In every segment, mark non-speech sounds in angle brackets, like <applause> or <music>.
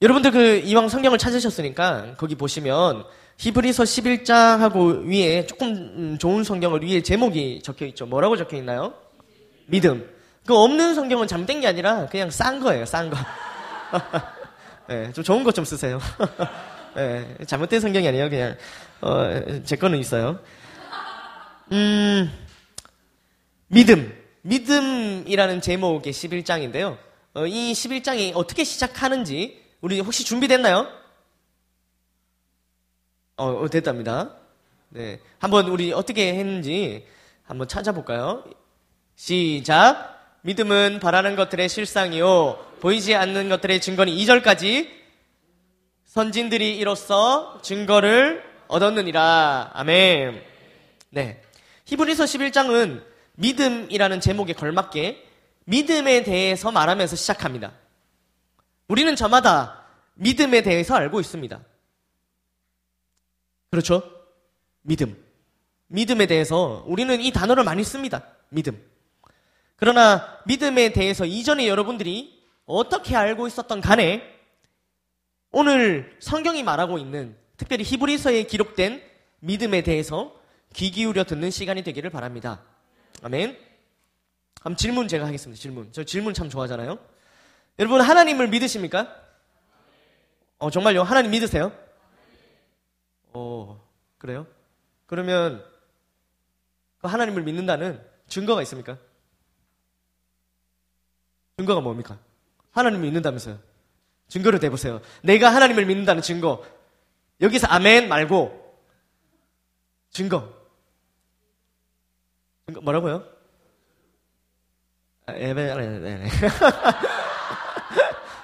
여러분들 그 이왕 성경을 찾으셨으니까 거기 보시면 히브리서 11장하고 위에 조금 음, 좋은 성경을 위에 제목이 적혀 있죠. 뭐라고 적혀 있나요? 믿음. 그 없는 성경은 잘못된 게 아니라 그냥 싼 거예요. 싼 거. 네, <laughs> 좀 좋은 것 좀 쓰세요. 네, <laughs> 잘못된 성경이 아니에요. 그냥 어, 제 거는 있어요. 음, 믿음. 믿음이라는 제목의 11장인데요. 어, 이 11장이 어떻게 시작하는지 우리 혹시 준비됐나요? 어, 어, 됐답니다. 네. 한번 우리 어떻게 했는지 한번 찾아볼까요? 시작. 믿음은 바라는 것들의 실상이요. 보이지 않는 것들의 증거는 2절까지 선진들이 이로써 증거를 얻었느니라. 아멘. 네. 히브리서 11장은 믿음이라는 제목에 걸맞게 믿음에 대해서 말하면서 시작합니다. 우리는 저마다 믿음에 대해서 알고 있습니다. 그렇죠? 믿음. 믿음에 대해서 우리는 이 단어를 많이 씁니다. 믿음. 그러나 믿음에 대해서 이전에 여러분들이 어떻게 알고 있었던 간에 오늘 성경이 말하고 있는 특별히 히브리서에 기록된 믿음에 대해서 귀 기울여 듣는 시간이 되기를 바랍니다. 아멘. 그럼 질문 제가 하겠습니다. 질문. 저 질문 참 좋아하잖아요. 여러분 하나님을 믿으십니까? 어 정말요? 하나님 믿으세요? 어 그래요? 그러면 그 하나님을 믿는다는 증거가 있습니까? 증거가 뭡니까? 하나님을 믿는다면서요. 증거를 대보세요. 내가 하나님을 믿는다는 증거. 여기서 아멘 말고 증거. 증거 뭐라고요? 아, 예배, 네, 네, 네.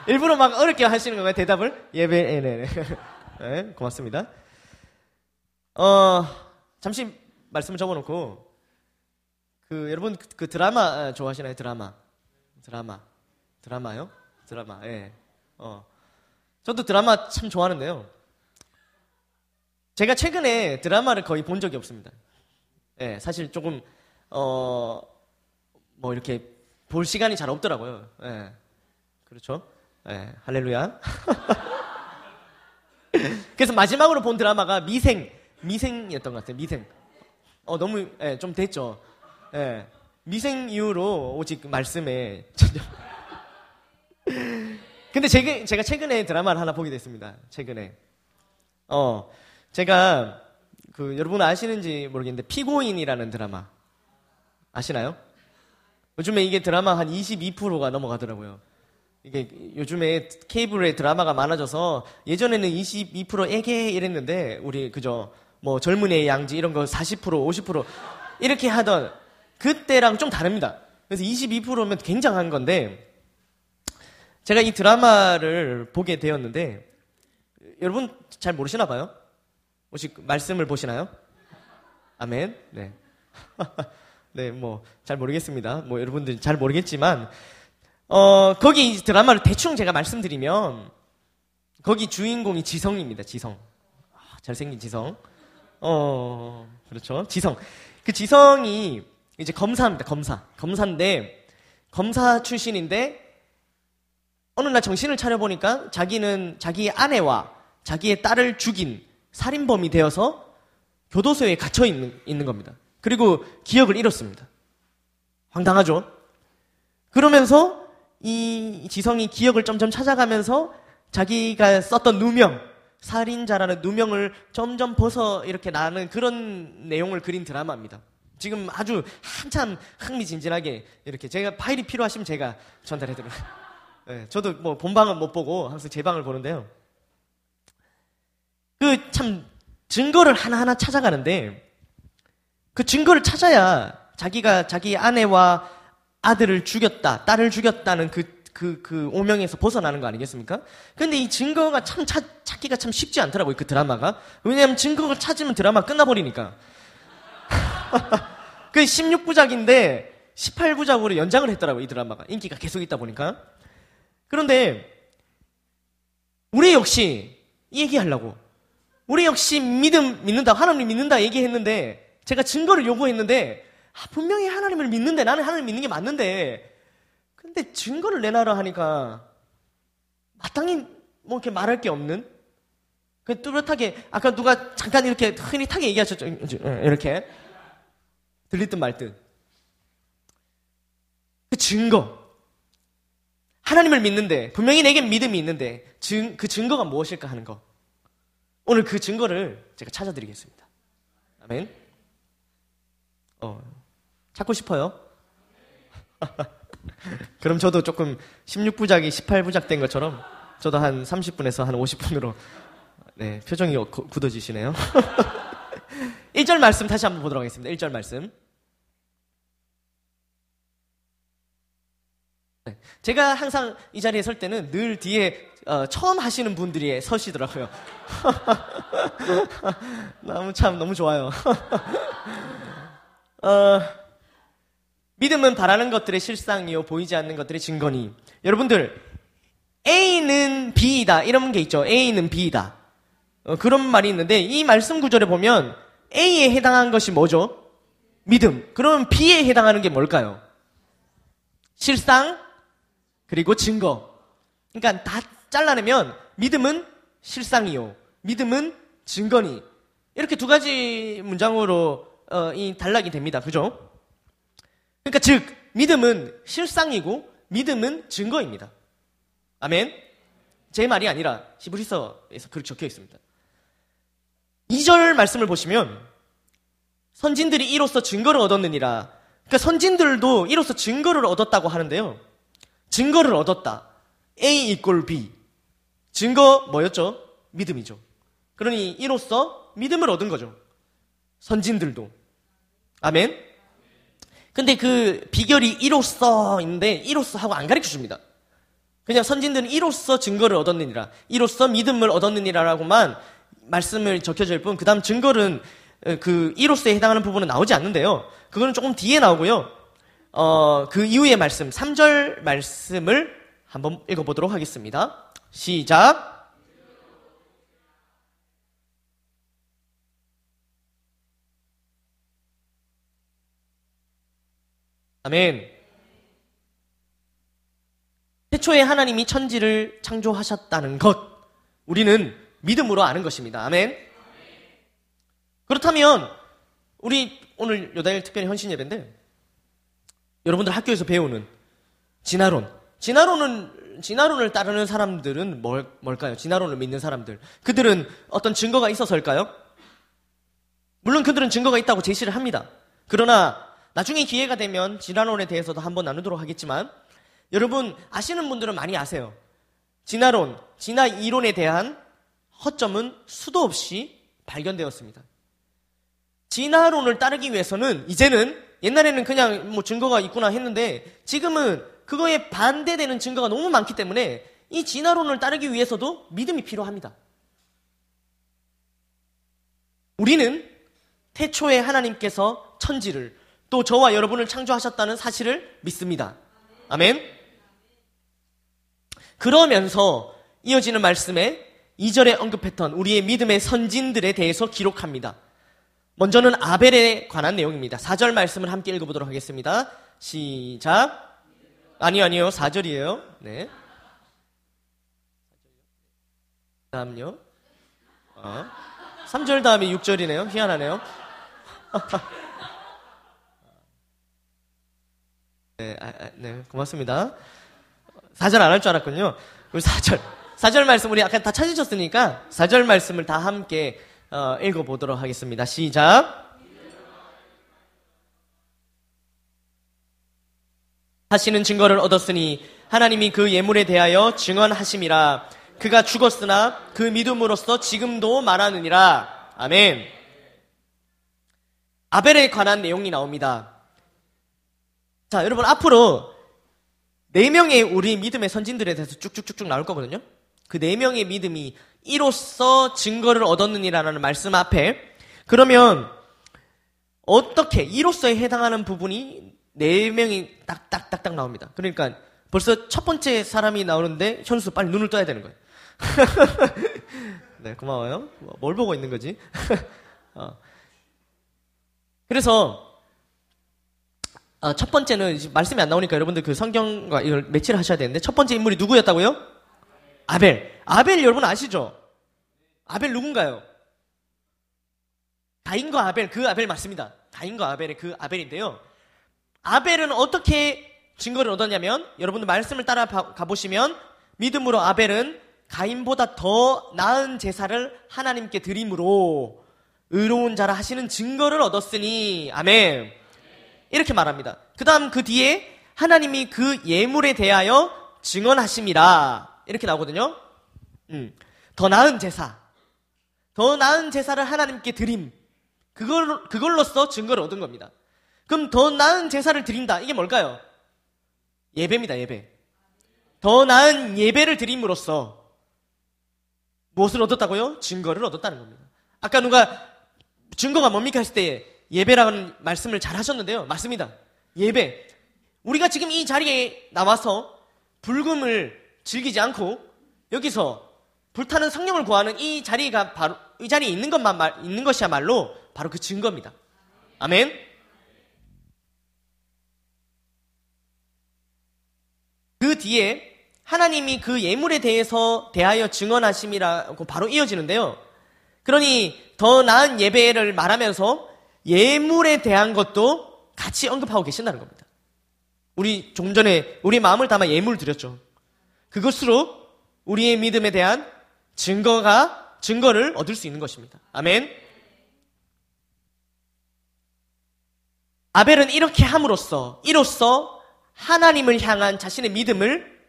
일부러 막 어렵게 하시는 건가요? 대답을? 예배, 네, 네. <laughs> 네, 고맙습니다. 어, 잠시 말씀을 적어놓고, 그, 여러분, 그, 그 드라마 아, 좋아하시나요? 드라마. 드라마. 드라마요? 드라마, 예. 네. 어. 저도 드라마 참 좋아하는데요. 제가 최근에 드라마를 거의 본 적이 없습니다. 예, 네, 사실 조금, 어, 뭐 이렇게 볼 시간이 잘 없더라고요. 예. 네. 그렇죠? 예, 할렐루야. <laughs> 그래서 마지막으로 본 드라마가 미생, 미생이었던 것 같아요. 미생. 어, 너무, 예, 좀 됐죠. 예. 미생 이후로 오직 말씀에 <laughs> 전혀. 근데 제가, 제가 최근에 드라마를 하나 보게 됐습니다. 최근에. 어, 제가, 그, 여러분 아시는지 모르겠는데, 피고인이라는 드라마. 아시나요? 요즘에 이게 드라마 한 22%가 넘어가더라고요. 이게 요즘에 케이블에 드라마가 많아져서 예전에는 22% 애게 이랬는데 우리 그저 뭐 젊은이의 양지 이런 거 40% 50% 이렇게 하던 그때랑 좀 다릅니다. 그래서 22%면 굉장한 건데 제가 이 드라마를 보게 되었는데 여러분 잘 모르시나 봐요? 혹시 말씀을 보시나요? 아멘. 네. <laughs> 네, 뭐 잘 모르겠습니다. 뭐 여러분들 잘 모르겠지만 어, 거기 드라마를 대충 제가 말씀드리면, 거기 주인공이 지성입니다, 지성. 아, 잘생긴 지성. 어, 그렇죠. 지성. 그 지성이 이제 검사입니다, 검사. 검사인데, 검사 출신인데, 어느 날 정신을 차려보니까 자기는 자기의 아내와 자기의 딸을 죽인 살인범이 되어서 교도소에 갇혀 있는, 있는 겁니다. 그리고 기억을 잃었습니다. 황당하죠? 그러면서 이 지성이 기억을 점점 찾아가면서 자기가 썼던 누명, 살인자라는 누명을 점점 벗어 이렇게 나는 그런 내용을 그린 드라마입니다. 지금 아주 한참 흥미진진하게 이렇게 제가 파일이 필요하시면 제가 전달해드려요. <laughs> 네, 저도 뭐 본방은 못 보고 항상 제 방을 보는데요. 그 참 증거를 하나하나 찾아가는데 그 증거를 찾아야 자기가 자기 아내와 아들을 죽였다, 딸을 죽였다는 그, 그, 그 오명에서 벗어나는 거 아니겠습니까? 근데 이 증거가 참 찾, 찾기가 참 쉽지 않더라고요, 그 드라마가. 왜냐하면 증거를 찾으면 드라마 끝나버리니까. <laughs> 그 16부작인데 18부작으로 연장을 했더라고요, 이 드라마가. 인기가 계속 있다 보니까. 그런데, 우리 역시 얘기하려고. 우리 역시 믿음, 믿는다, 하나님 믿는다 얘기했는데, 제가 증거를 요구했는데, 아, 분명히 하나님을 믿는데 나는 하나님 믿는 게 맞는데. 근데 증거를 내놔라 하니까 마땅히 뭐 이렇게 말할 게 없는? 그 뚜렷하게 아까 누가 잠깐 이렇게 흔히타게 얘기하셨죠? 이렇게. 들리든 말든. 그 증거. 하나님을 믿는데 분명히 내게 믿음이 있는데 증, 그 증거가 무엇일까 하는 거. 오늘 그 증거를 제가 찾아드리겠습니다. 아멘. 어 찾고 싶어요 <laughs> 그럼 저도 조금 16부작이 18부작 된 것처럼 저도 한 30분에서 한 50분으로 네, 표정이 굳어지시네요. <laughs> 1절 말씀 다시 한번 보도록 하겠습니다. 1절 말씀. 네, 제가 항상 이 자리에 설 때는 늘 뒤에 어, 처음 하시는 분들이 서시더라고요. <laughs> 너무 참 너무 좋아요. 어, 믿음은 바라는 것들의 실상이요 보이지 않는 것들의 증거니. 여러분들 A는 B이다 이런 게 있죠. A는 B이다. 어, 그런 말이 있는데 이 말씀 구절에 보면 A에 해당한 것이 뭐죠? 믿음. 그러면 B에 해당하는 게 뭘까요? 실상 그리고 증거. 그러니까 다 잘라내면 믿음은 실상이요. 믿음은 증거니. 이렇게 두 가지 문장으로 어, 이 단락이 됩니다. 그죠? 그러니까 즉 믿음은 실상이고 믿음은 증거입니다. 아멘. 제 말이 아니라 히브리서에서 그렇게 적혀 있습니다. 2절 말씀을 보시면 선진들이 이로써 증거를 얻었느니라. 그러니까 선진들도 이로써 증거를 얻었다고 하는데요. 증거를 얻었다. A 이꼴 B. 증거 뭐였죠? 믿음이죠. 그러니 이로써 믿음을 얻은 거죠. 선진들도. 아멘. 근데 그 비결이 이로써인데 이로써 하고 안 가르쳐 줍니다. 그냥 선진들은 이로써 증거를 얻었느니라. 이로써 믿음을 얻었느니라라고만 말씀을 적혀질 뿐, 그 다음 증거는 그 이로서에 해당하는 부분은 나오지 않는데요. 그거는 조금 뒤에 나오고요. 어, 그 이후의 말씀, 3절 말씀을 한번 읽어보도록 하겠습니다. 시작. 아멘. 태초에 하나님이 천지를 창조하셨다는 것, 우리는 믿음으로 아는 것입니다. 아멘. 그렇다면 우리 오늘 요다일 특별히 헌신 예배인데 여러분들 학교에서 배우는 진화론. 진화론은 진화론을 따르는 사람들은 뭘, 뭘까요? 진화론을 믿는 사람들. 그들은 어떤 증거가 있어서일까요? 물론 그들은 증거가 있다고 제시를 합니다. 그러나 나중에 기회가 되면 진화론에 대해서도 한번 나누도록 하겠지만 여러분 아시는 분들은 많이 아세요. 진화론, 진화 이론에 대한 허점은 수도 없이 발견되었습니다. 진화론을 따르기 위해서는 이제는 옛날에는 그냥 뭐 증거가 있구나 했는데 지금은 그거에 반대되는 증거가 너무 많기 때문에 이 진화론을 따르기 위해서도 믿음이 필요합니다. 우리는 태초에 하나님께서 천지를 또 저와 여러분을 창조하셨다는 사실을 믿습니다. 아멘. 그러면서 이어지는 말씀에 2절에 언급했던 우리의 믿음의 선진들에 대해서 기록합니다. 먼저는 아벨에 관한 내용입니다. 4절 말씀을 함께 읽어보도록 하겠습니다. 시작. 아니요, 아니요. 4절이에요. 네. 다음요. 어. 3절 다음에 6절이네요. 희한하네요. <laughs> 네, 아, 아, 네, 고맙습니다. 4절 안 할 줄 알았군요. 우리 4절. 4절 말씀 우리 아까 다 찾으셨으니까 4절 말씀을 다 함께 어, 읽어보도록 하겠습니다. 시작. 하시는 증거를 얻었으니 하나님이 그 예물에 대하여 증언하심이라 그가 죽었으나 그 믿음으로써 지금도 말하느니라. 아멘. 아벨에 관한 내용이 나옵니다. 자, 여러분 앞으로 네 명의 우리 믿음의 선진들에 대해서 쭉쭉쭉쭉 나올 거거든요. 그 네 명의 믿음이 이로써 증거를 얻었느니라는 말씀 앞에 그러면 어떻게 이로써에 해당하는 부분이 네 명이 딱딱딱딱 나옵니다. 그러니까 벌써 첫 번째 사람이 나오는데 현수 빨리 눈을 떠야 되는 거예요. <laughs> 네, 고마워요. 뭘 보고 있는 거지? <laughs> 어. 그래서 어, 첫 번째는 말씀이 안 나오니까 여러분들 그 성경과 이걸 매치를 하셔야 되는데 첫 번째 인물이 누구였다고요? 아벨. 아벨 여러분 아시죠? 아벨 누군가요? 다인과 아벨, 그 아벨 맞습니다. 다인과 아벨의 그 아벨인데요. 아벨은 어떻게 증거를 얻었냐면, 여러분들 말씀을 따라 가보시면, 믿음으로 아벨은 가인보다 더 나은 제사를 하나님께 드림으로 의로운 자라 하시는 증거를 얻었으니, 아멘. 이렇게 말합니다. 그 다음 그 뒤에 하나님이 그 예물에 대하여 증언하심이라. 이렇게 나오거든요. 음, 더 나은 제사. 더 나은 제사를 하나님께 드림. 그걸, 그걸로써 증거를 얻은 겁니다. 그럼 더 나은 제사를 드린다. 이게 뭘까요? 예배입니다, 예배. 더 나은 예배를 드림으로써 무엇을 얻었다고요? 증거를 얻었다는 겁니다. 아까 누가 증거가 뭡니까 했을 때 예배라는 말씀을 잘 하셨는데요. 맞습니다. 예배. 우리가 지금 이 자리에 나와서 불금을 즐기지 않고 여기서 불타는 성령을 구하는 이 자리가 바로 이 자리에 있는 것만 말, 있는 것이야말로 바로 그 증거입니다. 아멘. 그 뒤에 하나님이 그 예물에 대해서 대하여 증언하심이라고 바로 이어지는데요. 그러니 더 나은 예배를 말하면서 예물에 대한 것도 같이 언급하고 계신다는 겁니다. 우리 좀 전에 우리 마음을 담아 예물 드렸죠. 그것으로 우리의 믿음에 대한 증거가 증거를 얻을 수 있는 것입니다. 아멘. 아벨은 이렇게 함으로써 이로써 하나님을 향한 자신의 믿음을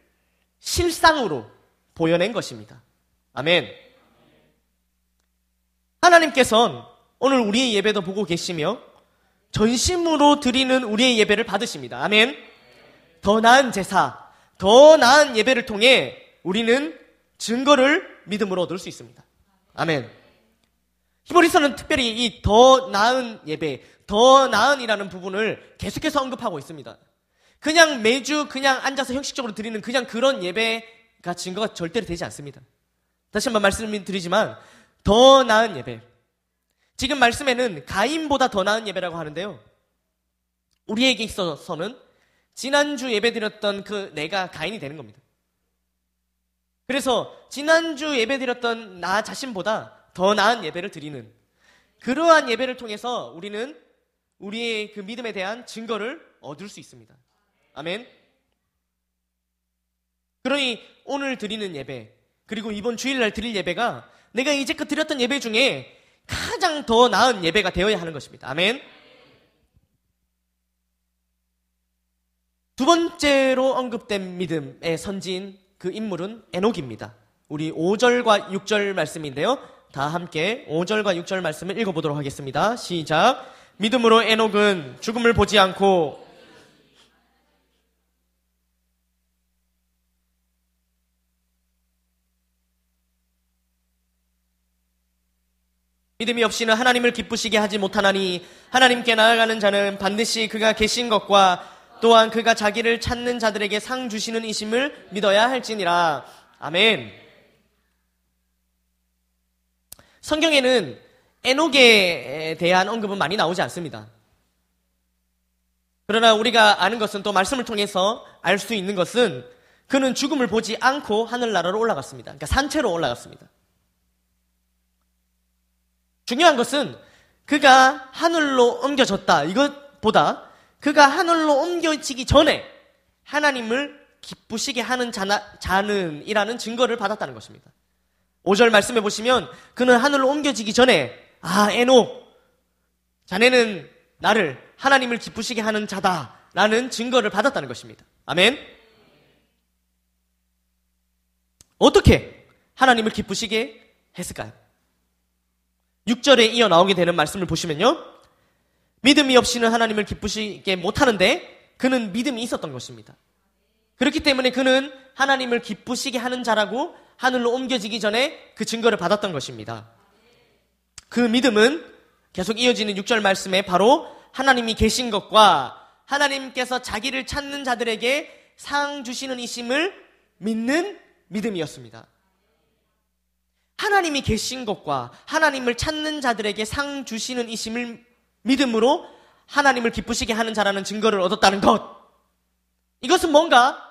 실상으로 보여낸 것입니다. 아멘. 하나님께서는 오늘 우리의 예배도 보고 계시며 전심으로 드리는 우리의 예배를 받으십니다. 아멘. 더 나은 제사, 더 나은 예배를 통해 우리는 증거를 믿음으로 얻을 수 있습니다. 아멘. 히브리서는 특별히 이 더 나은 예배, 더 나은이라는 부분을 계속해서 언급하고 있습니다. 그냥 매주 그냥 앉아서 형식적으로 드리는 그냥 그런 예배가 증거가 절대로 되지 않습니다. 다시 한번 말씀드리지만 더 나은 예배. 지금 말씀에는 가인보다 더 나은 예배라고 하는데요. 우리에게 있어서는 지난주 예배 드렸던 그 내가 가인이 되는 겁니다. 그래서 지난주 예배 드렸던 나 자신보다 더 나은 예배를 드리는 그러한 예배를 통해서 우리는 우리의 그 믿음에 대한 증거를 얻을 수 있습니다. 아멘. 그러니 오늘 드리는 예배, 그리고 이번 주일날 드릴 예배가 내가 이제껏 드렸던 예배 중에 가장 더 나은 예배가 되어야 하는 것입니다. 아멘. 두 번째로 언급된 믿음의 선지인 그 인물은 에녹입니다. 우리 5절과 6절 말씀인데요. 다 함께 5절과 6절 말씀을 읽어보도록 하겠습니다. 시작. 믿음으로 에녹은 죽음을 보지 않고 믿음이 없이는 하나님을 기쁘시게 하지 못하나니 하나님께 나아가는 자는 반드시 그가 계신 것과 또한 그가 자기를 찾는 자들에게 상 주시는 이심을 믿어야 할지니라. 아멘. 성경에는 에녹에 대한 언급은 많이 나오지 않습니다. 그러나 우리가 아는 것은 또 말씀을 통해서 알 수 있는 것은 그는 죽음을 보지 않고 하늘나라로 올라갔습니다. 그러니까 산채로 올라갔습니다. 중요한 것은 그가 하늘로 옮겨졌다. 이것보다 그가 하늘로 옮겨지기 전에 하나님을 기쁘시게 하는 자나, 자는이라는 증거를 받았다는 것입니다. 5절 말씀해 보시면 그는 하늘로 옮겨지기 전에 아 에녹 자네는 나를 하나님을 기쁘시게 하는 자다라는 증거를 받았다는 것입니다. 아멘. 어떻게 하나님을 기쁘시게 했을까요? 6절에 이어 나오게 되는 말씀을 보시면요. 믿음이 없이는 하나님을 기쁘시게 못하는데 그는 믿음이 있었던 것입니다. 그렇기 때문에 그는 하나님을 기쁘시게 하는 자라고 하늘로 옮겨지기 전에 그 증거를 받았던 것입니다. 그 믿음은 계속 이어지는 6절 말씀에 바로 하나님이 계신 것과 하나님께서 자기를 찾는 자들에게 상 주시는 이심을 믿는 믿음이었습니다. 하나님이 계신 것과 하나님을 찾는 자들에게 상 주시는 이심을 믿음으로 하나님을 기쁘시게 하는 자라는 증거를 얻었다는 것. 이것은 뭔가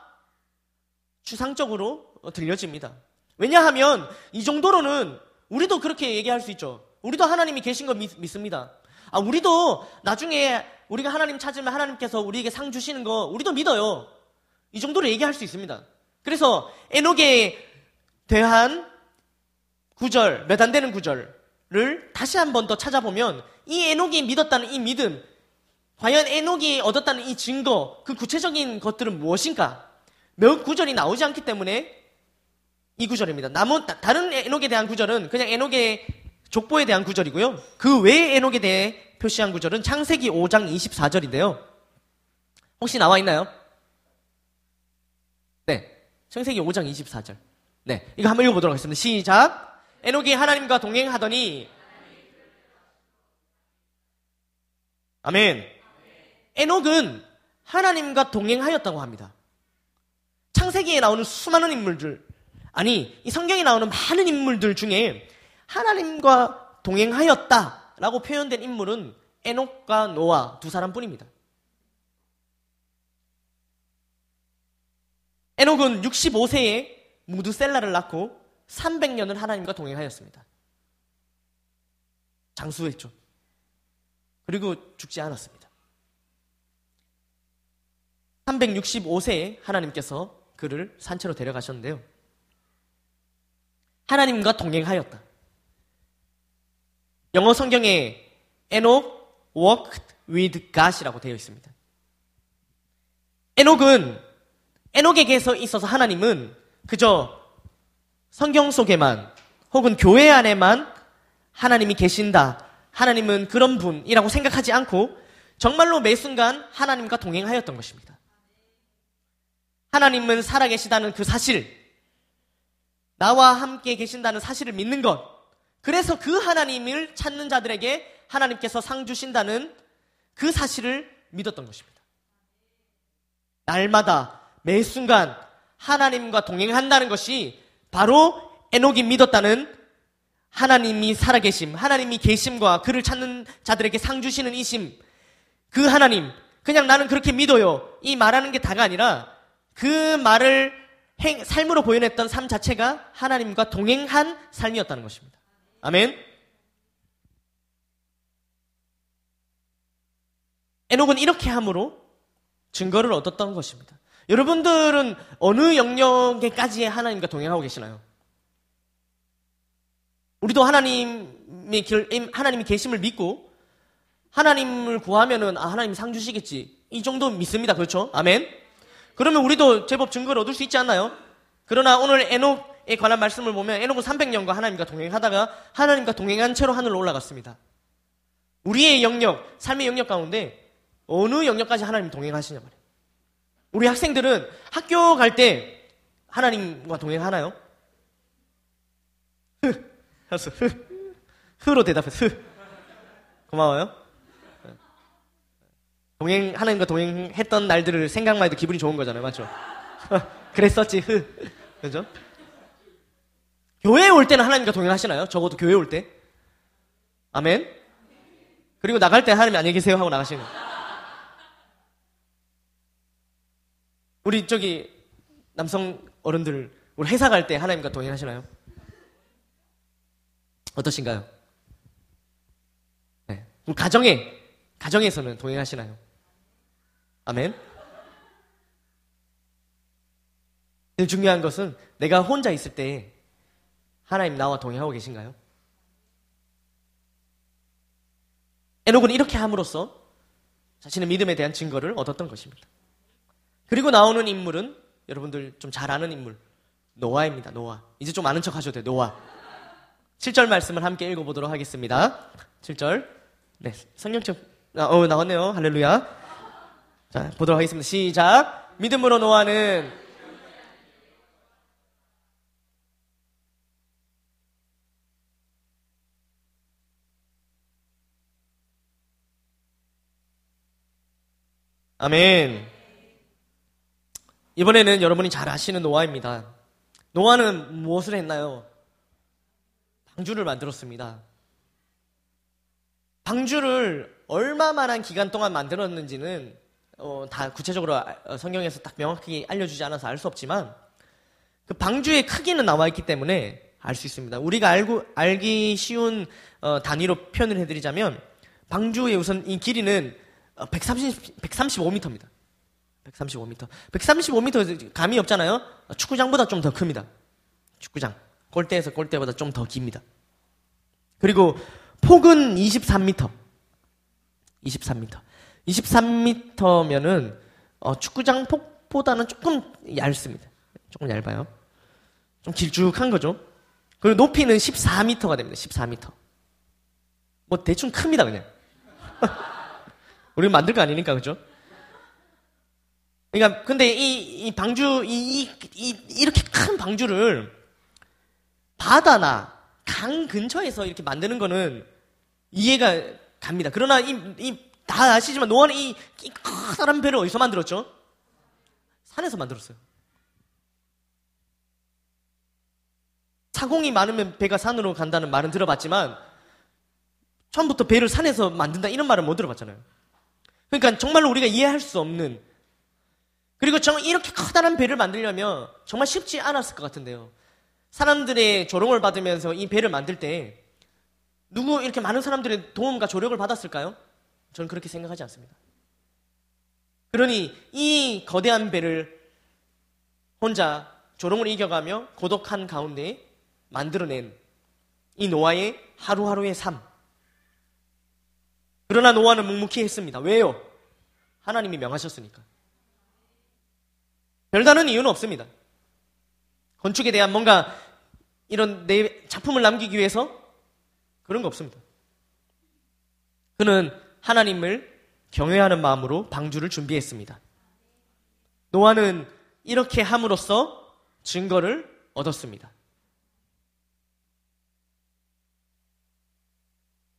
추상적으로 들려집니다. 왜냐하면 이 정도로는 우리도 그렇게 얘기할 수 있죠. 우리도 하나님이 계신 거 믿, 습니다 아, 우리도 나중에 우리가 하나님 찾으면 하나님께서 우리에게 상 주시는 거 우리도 믿어요. 이 정도로 얘기할 수 있습니다. 그래서 에녹에 대한 구절, 몇 안 되는 구절을 다시 한 번 더 찾아보면 이 에녹이 믿었다는 이 믿음, 과연 에녹이 얻었다는 이 증거, 그 구체적인 것들은 무엇인가? 몇 구절이 나오지 않기 때문에 이 구절입니다. 나무, 다른 에녹에 대한 구절은 그냥 에녹의 족보에 대한 구절이고요. 그 외의 에녹에 대해 표시한 구절은 창세기 5장 24절인데요. 혹시 나와 있나요? 네. 창세기 5장 24절. 네. 이거 한번 읽어보도록 하겠습니다. 시작. 에녹이 하나님과 동행하더니 아멘. 에녹은 하나님과 동행하였다고 합니다. 창세기에 나오는 수많은 인물들, 아니, 이 성경에 나오는 많은 인물들 중에 하나님과 동행하였다라고 표현된 인물은 에녹과 노아 두 사람뿐입니다. 에녹은 65세에 무드셀라를 낳고 300년을 하나님과 동행하였습니다. 장수했죠. 그리고 죽지 않았습니다. 365세에 하나님께서 그를 산채로 데려가셨는데요. 하나님과 동행하였다. 영어 성경에 에녹 walked with God이라고 되어 있습니다. 에녹은 에녹에게서 있어서 하나님은 그저 성경 속에만 혹은 교회 안에만 하나님이 계신다. 하나님은 그런 분이라고 생각하지 않고 정말로 매 순간 하나님과 동행하였던 것입니다. 하나님은 살아계시다는 그 사실, 나와 함께 계신다는 사실을 믿는 것. 그래서 그 하나님을 찾는 자들에게 하나님께서 상 주신다는 그 사실을 믿었던 것입니다. 날마다 매 순간 하나님과 동행한다는 것이 바로 에녹이 믿었다는 하나님이 살아계심, 하나님이 계심과 그를 찾는 자들에게 상 주시는 이심, 그 하나님, 그냥 나는 그렇게 믿어요. 이 말하는 게 다가 아니라 그 말을 행, 삶으로 보여냈던 삶 자체가 하나님과 동행한 삶이었다는 것입니다. 아멘. 에녹은 이렇게 함으로 증거를 얻었던 것입니다. 여러분들은 어느 영역에까지 하나님과 동행하고 계시나요? 우리도 하나님이 하나님이 계심을 믿고 하나님을 구하면은 아 하나님 상 주시겠지 이 정도 믿습니다. 그렇죠? 아멘. 그러면 우리도 제법 증거를 얻을 수 있지 않나요? 그러나 오늘 에녹에 관한 말씀을 보면 에녹은 300년과 하나님과 동행하다가 하나님과 동행한 채로 하늘로 올라갔습니다. 우리의 영역, 삶의 영역 가운데 어느 영역까지 하나님 동행하시냐 말이에요. 우리 학생들은 학교 갈 때 하나님과 동행하나요? 흐, 흐, 흐로 대답했어. 흐. 고마워요. 동행, 하나님과 동행했던 날들을 생각만 해도 기분이 좋은 거잖아요. 맞죠? 그랬었지, 흐. 그죠? 교회에 올 때는 하나님과 동행하시나요? 적어도 교회에 올 때. 아멘? 그리고 나갈 때 하나님 안녕히 계세요 하고 나가시는 우리 저기 남성 어른들 우리 회사 갈 때 하나님과 동행하시나요? 어떠신가요? 네. 우리 가정에 가정에서는 동행하시나요? 아멘. 제일 중요한 것은 내가 혼자 있을 때 하나님 나와 동행하고 계신가요? 에녹은 이렇게 함으로써 자신의 믿음에 대한 증거를 얻었던 것입니다. 그리고 나오는 인물은 여러분들 좀 잘 아는 인물 노아입니다. 노아. 이제 좀 아는 척 하셔도 돼요. 노아. 7절 말씀을 함께 읽어보도록 하겠습니다. 7절. 네, 성경책 어, 나왔네요. 할렐루야. 자, 보도록 하겠습니다. 시작. 믿음으로 노아는 아멘. 이번에는 여러분이 잘 아시는 노아입니다. 노아는 무엇을 했나요? 방주를 만들었습니다. 방주를 얼마만한 기간 동안 만들었는지는 어, 다 구체적으로 어, 성경에서 딱 명확히 알려주지 않아서 알 수 없지만 그 방주의 크기는 나와 있기 때문에 알 수 있습니다. 우리가 알고 알기 쉬운 어, 단위로 표현을 해드리자면 방주의 우선 이 길이는 130 135m입니다. 135m. 135m 감이 없잖아요. 축구장보다 좀 더 큽니다. 축구장. 골대에서 골대보다 좀 더 깁니다. 그리고 폭은 23m. 23m. 23m면은 어, 축구장 폭보다는 조금 얇습니다. 조금 얇아요. 좀 길쭉한 거죠. 그리고 높이는 14m가 됩니다. 14m. 뭐 대충 큽니다, 그냥. <laughs> 우리 만들 거 아니니까, 그죠? 그러니까, 근데 이, 이 방주, 이, 이, 이, 이렇게 큰 방주를 바다나 강 근처에서 이렇게 만드는 거는 이해가 갑니다. 그러나 이, 이, 다 아시지만 노아는 이, 이 커다란 배를 어디서 만들었죠? 산에서 만들었어요. 사공이 많으면 배가 산으로 간다는 말은 들어봤지만 처음부터 배를 산에서 만든다 이런 말은 못 들어봤잖아요. 그러니까 정말로 우리가 이해할 수 없는 그리고 정말 이렇게 커다란 배를 만들려면 정말 쉽지 않았을 것 같은데요. 사람들의 조롱을 받으면서 이 배를 만들 때 누구 이렇게 많은 사람들의 도움과 조력을 받았을까요? 저는 그렇게 생각하지 않습니다. 그러니 이 거대한 배를 혼자 조롱을 이겨가며 고독한 가운데 만들어낸 이 노아의 하루하루의 삶. 그러나 노아는 묵묵히 했습니다. 왜요? 하나님이 명하셨으니까. 별다른 이유는 없습니다. 건축에 대한 뭔가 이런 내 작품을 남기기 위해서 그런 거 없습니다. 그는 하나님을 경외하는 마음으로 방주를 준비했습니다. 노아는 이렇게 함으로써 증거를 얻었습니다.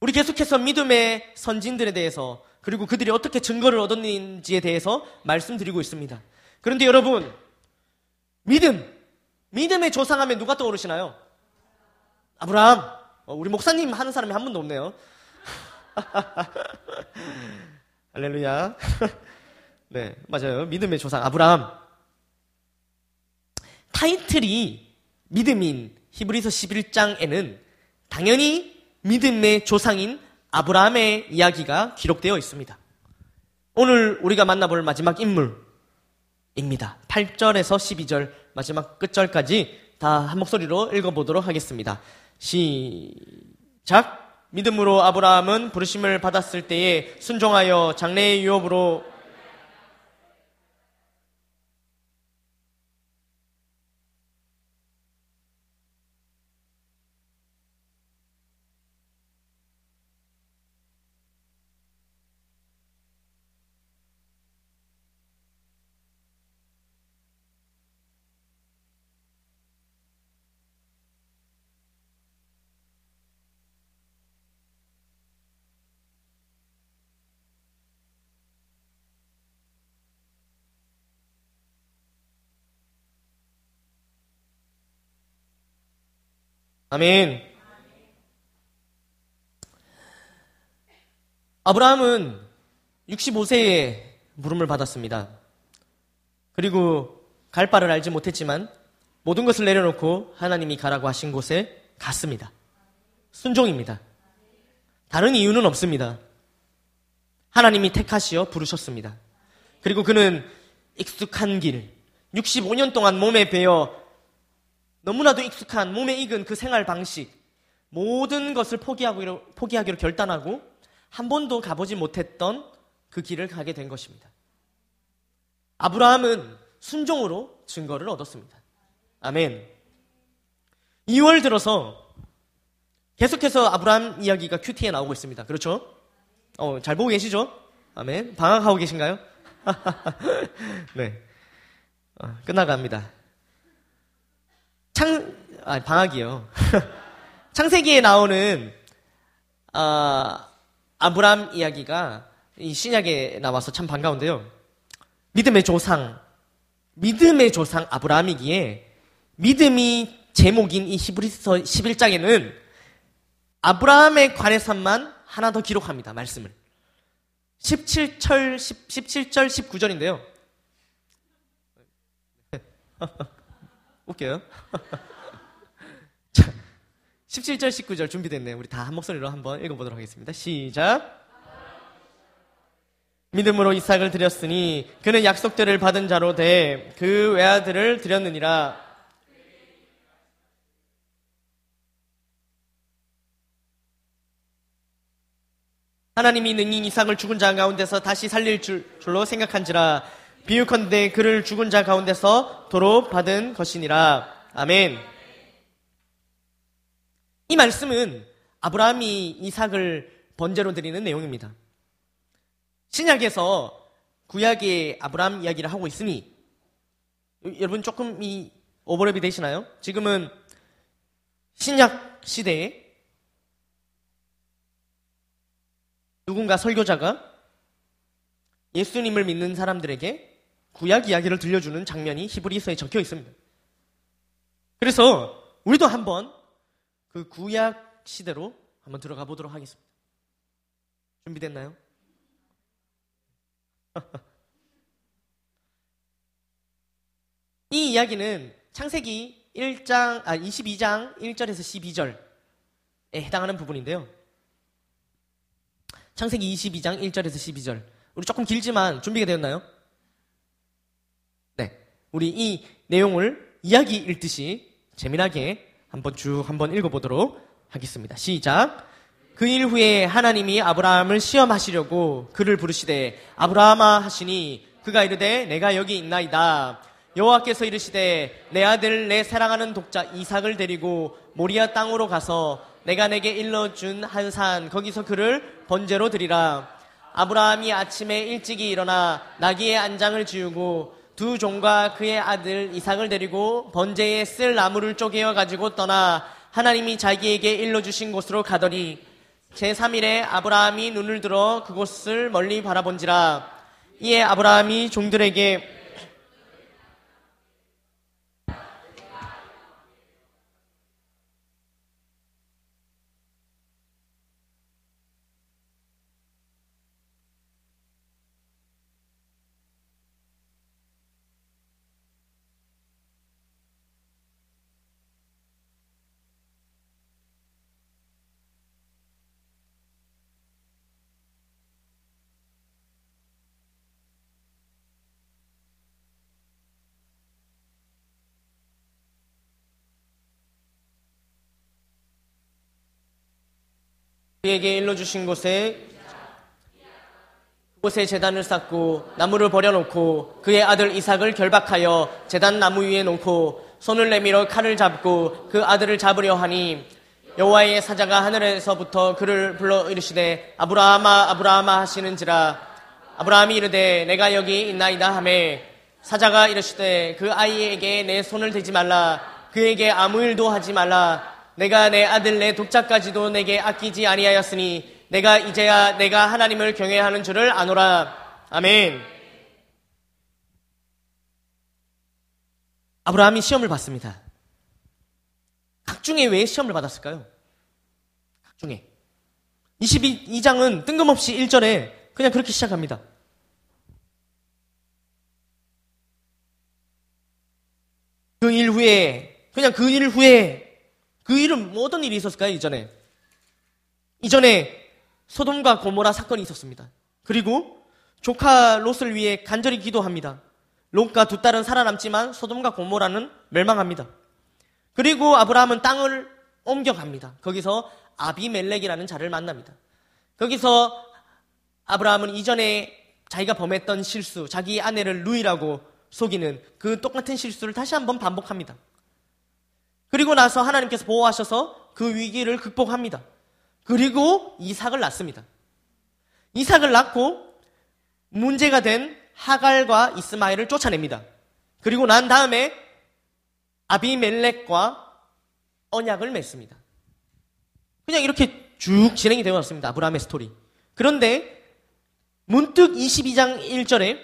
우리 계속해서 믿음의 선진들에 대해서 그리고 그들이 어떻게 증거를 얻었는지에 대해서 말씀드리고 있습니다. 그런데 여러분, 믿음, 믿음의 조상 하면 누가 떠오르시나요? 아브라함. 어, 우리 목사님 하는 사람이 한 분도 없네요. <laughs> 할렐루야. <laughs> 네, 맞아요. 믿음의 조상 아브라함. 타이틀이 믿음인 히브리서 11장에는 당연히 믿음의 조상인 아브라함의 이야기가 기록되어 있습니다. 오늘 우리가 만나볼 마지막 인물 입니다. 8절에서 12절 마지막 끝절까지 다 한 목소리로 읽어보도록 하겠습니다. 시작. 믿음으로 아브라함은 부르심을 받았을 때에 순종하여 장래의 유업으로 아멘. 아브라함은 65세에 물음을 받았습니다. 그리고 갈 바를 알지 못했지만 모든 것을 내려놓고 하나님이 가라고 하신 곳에 갔습니다. 순종입니다. 다른 이유는 없습니다. 하나님이 택하시어 부르셨습니다. 그리고 그는 익숙한 길, 65년 동안 몸에 베어 너무나도 익숙한 몸에 익은 그 생활 방식, 모든 것을 포기하기로, 포기하기로 결단하고 한 번도 가보지 못했던 그 길을 가게 된 것입니다. 아브라함은 순종으로 증거를 얻었습니다. 아멘. 2월 들어서 계속해서 아브라함 이야기가 큐티에 나오고 있습니다. 그렇죠? 어, 잘 보고 계시죠? 아멘. 방학하고 계신가요? <laughs> 네. 어, 끝나갑니다. 창, 아, 방학이요. <laughs> 창세기에 나오는, 아, 아브람 이야기가 이 신약에 나와서 참 반가운데요. 믿음의 조상, 믿음의 조상 아브라함이기에 믿음이 제목인 이 히브리서 11장에는 아브라함에 관해서만 하나 더 기록합니다. 말씀을. 17절, 17절, 19절인데요. 웃겨요? <laughs> 자, 17절, 19절 준비됐네요. 우리 다 한 목소리로 한번 읽어보도록 하겠습니다. 시작. 믿음으로 이삭을 드렸으니 그는 약속들을 받은 자로 돼 그 외아들을 드렸느니라. 하나님이 능히 이삭을 죽은 자 가운데서 다시 살릴 줄, 줄로 생각한지라 비유컨대 그를 죽은 자 가운데서 도로 받은 것이니라. 아멘. 이 말씀은 아브라함이 이삭을 번제로 드리는 내용입니다. 신약에서 구약의 아브라함 이야기를 하고 있으니 여러분 조금 이 오버랩이 되시나요? 지금은 신약 시대에 누군가 설교자가 예수님을 믿는 사람들에게 구약 이야기를 들려주는 장면이 히브리서에 적혀 있습니다. 그래서 우리도 한번 그 구약 시대로 한번 들어가 보도록 하겠습니다. 준비됐나요? <laughs> 이 이야기는 창세기 1장, 아, 22장 1절에서 12절에 해당하는 부분인데요. 창세기 22장 1절에서 12절. 우리 조금 길지만 준비가 되었나요? 네. 우리 이 내용을 이야기 읽듯이 재미나게 한번 쭉 한번 읽어보도록 하겠습니다. 시작. 그 일 후에 하나님이 아브라함을 시험하시려고 그를 부르시되 아브라함아 하시니 그가 이르되 내가 여기 있나이다. 여호와께서 이르시되 내 아들 내 사랑하는 독자 이삭을 데리고 모리아 땅으로 가서 내가 내게 일러준 한 산 거기서 그를 번제로 드리라. 아브라함이 아침에 일찍이 일어나 나귀의 안장을 지우고 두 종과 그의 아들 이삭을 데리고 번제에 쓸 나무를 쪼개어 가지고 떠나 하나님이 자기에게 일러주신 곳으로 가더니 제3일에 아브라함이 눈을 들어 그곳을 멀리 바라본지라. 이에 아브라함이 종들에게 그에게 일러주신 곳에 그곳에 재단을 쌓고 나무를 버려놓고 그의 아들 이삭을 결박하여 재단 나무 위에 놓고 손을 내밀어 칼을 잡고 그 아들을 잡으려 하니 여호와의 사자가 하늘에서부터 그를 불러 이르시되 아브라함아 아브라함아 하시는지라. 아브라함이 이르되 내가 여기 있나이다 하매 사자가 이르시되 그 아이에게 내 손을 대지 말라. 그에게 아무 일도 하지 말라 내가 내 아들 내 독자까지도 내게 아끼지 아니하였으니 내가 이제야 내가 하나님을 경외하는 줄을 아노라. 아멘. 아브라함이 시험을 받습니다. 각중에 왜 시험을 받았을까요? 각중에. 22장은 뜬금없이 1절에 그냥 그렇게 시작합니다. 그 일 후에, 그냥 그 일 후에 그뭐 어떤 일이 있었을까요, 이전에? 이전에 소돔과 고모라 사건이 있었습니다. 그리고 조카 롯을 위해 간절히 기도합니다. 롯과 두 딸은 살아남지만 소돔과 고모라는 멸망합니다. 그리고 아브라함은 땅을 옮겨갑니다. 거기서 아비멜렉이라는 자를 만납니다. 거기서 아브라함은 이전에 자기가 범했던 실수, 자기 아내를 루이라고 속이는 그 똑같은 실수를 다시 한번 반복합니다. 그리고 나서 하나님께서 보호하셔서 그 위기를 극복합니다. 그리고 이삭을 낳습니다. 이삭을 낳고 문제가 된 하갈과 이스마엘을 쫓아냅니다. 그리고 난 다음에 아비멜렉과 언약을 맺습니다. 그냥 이렇게 쭉 진행이 되어 왔습니다. 아브라함의 스토리. 그런데 문득 22장 1절에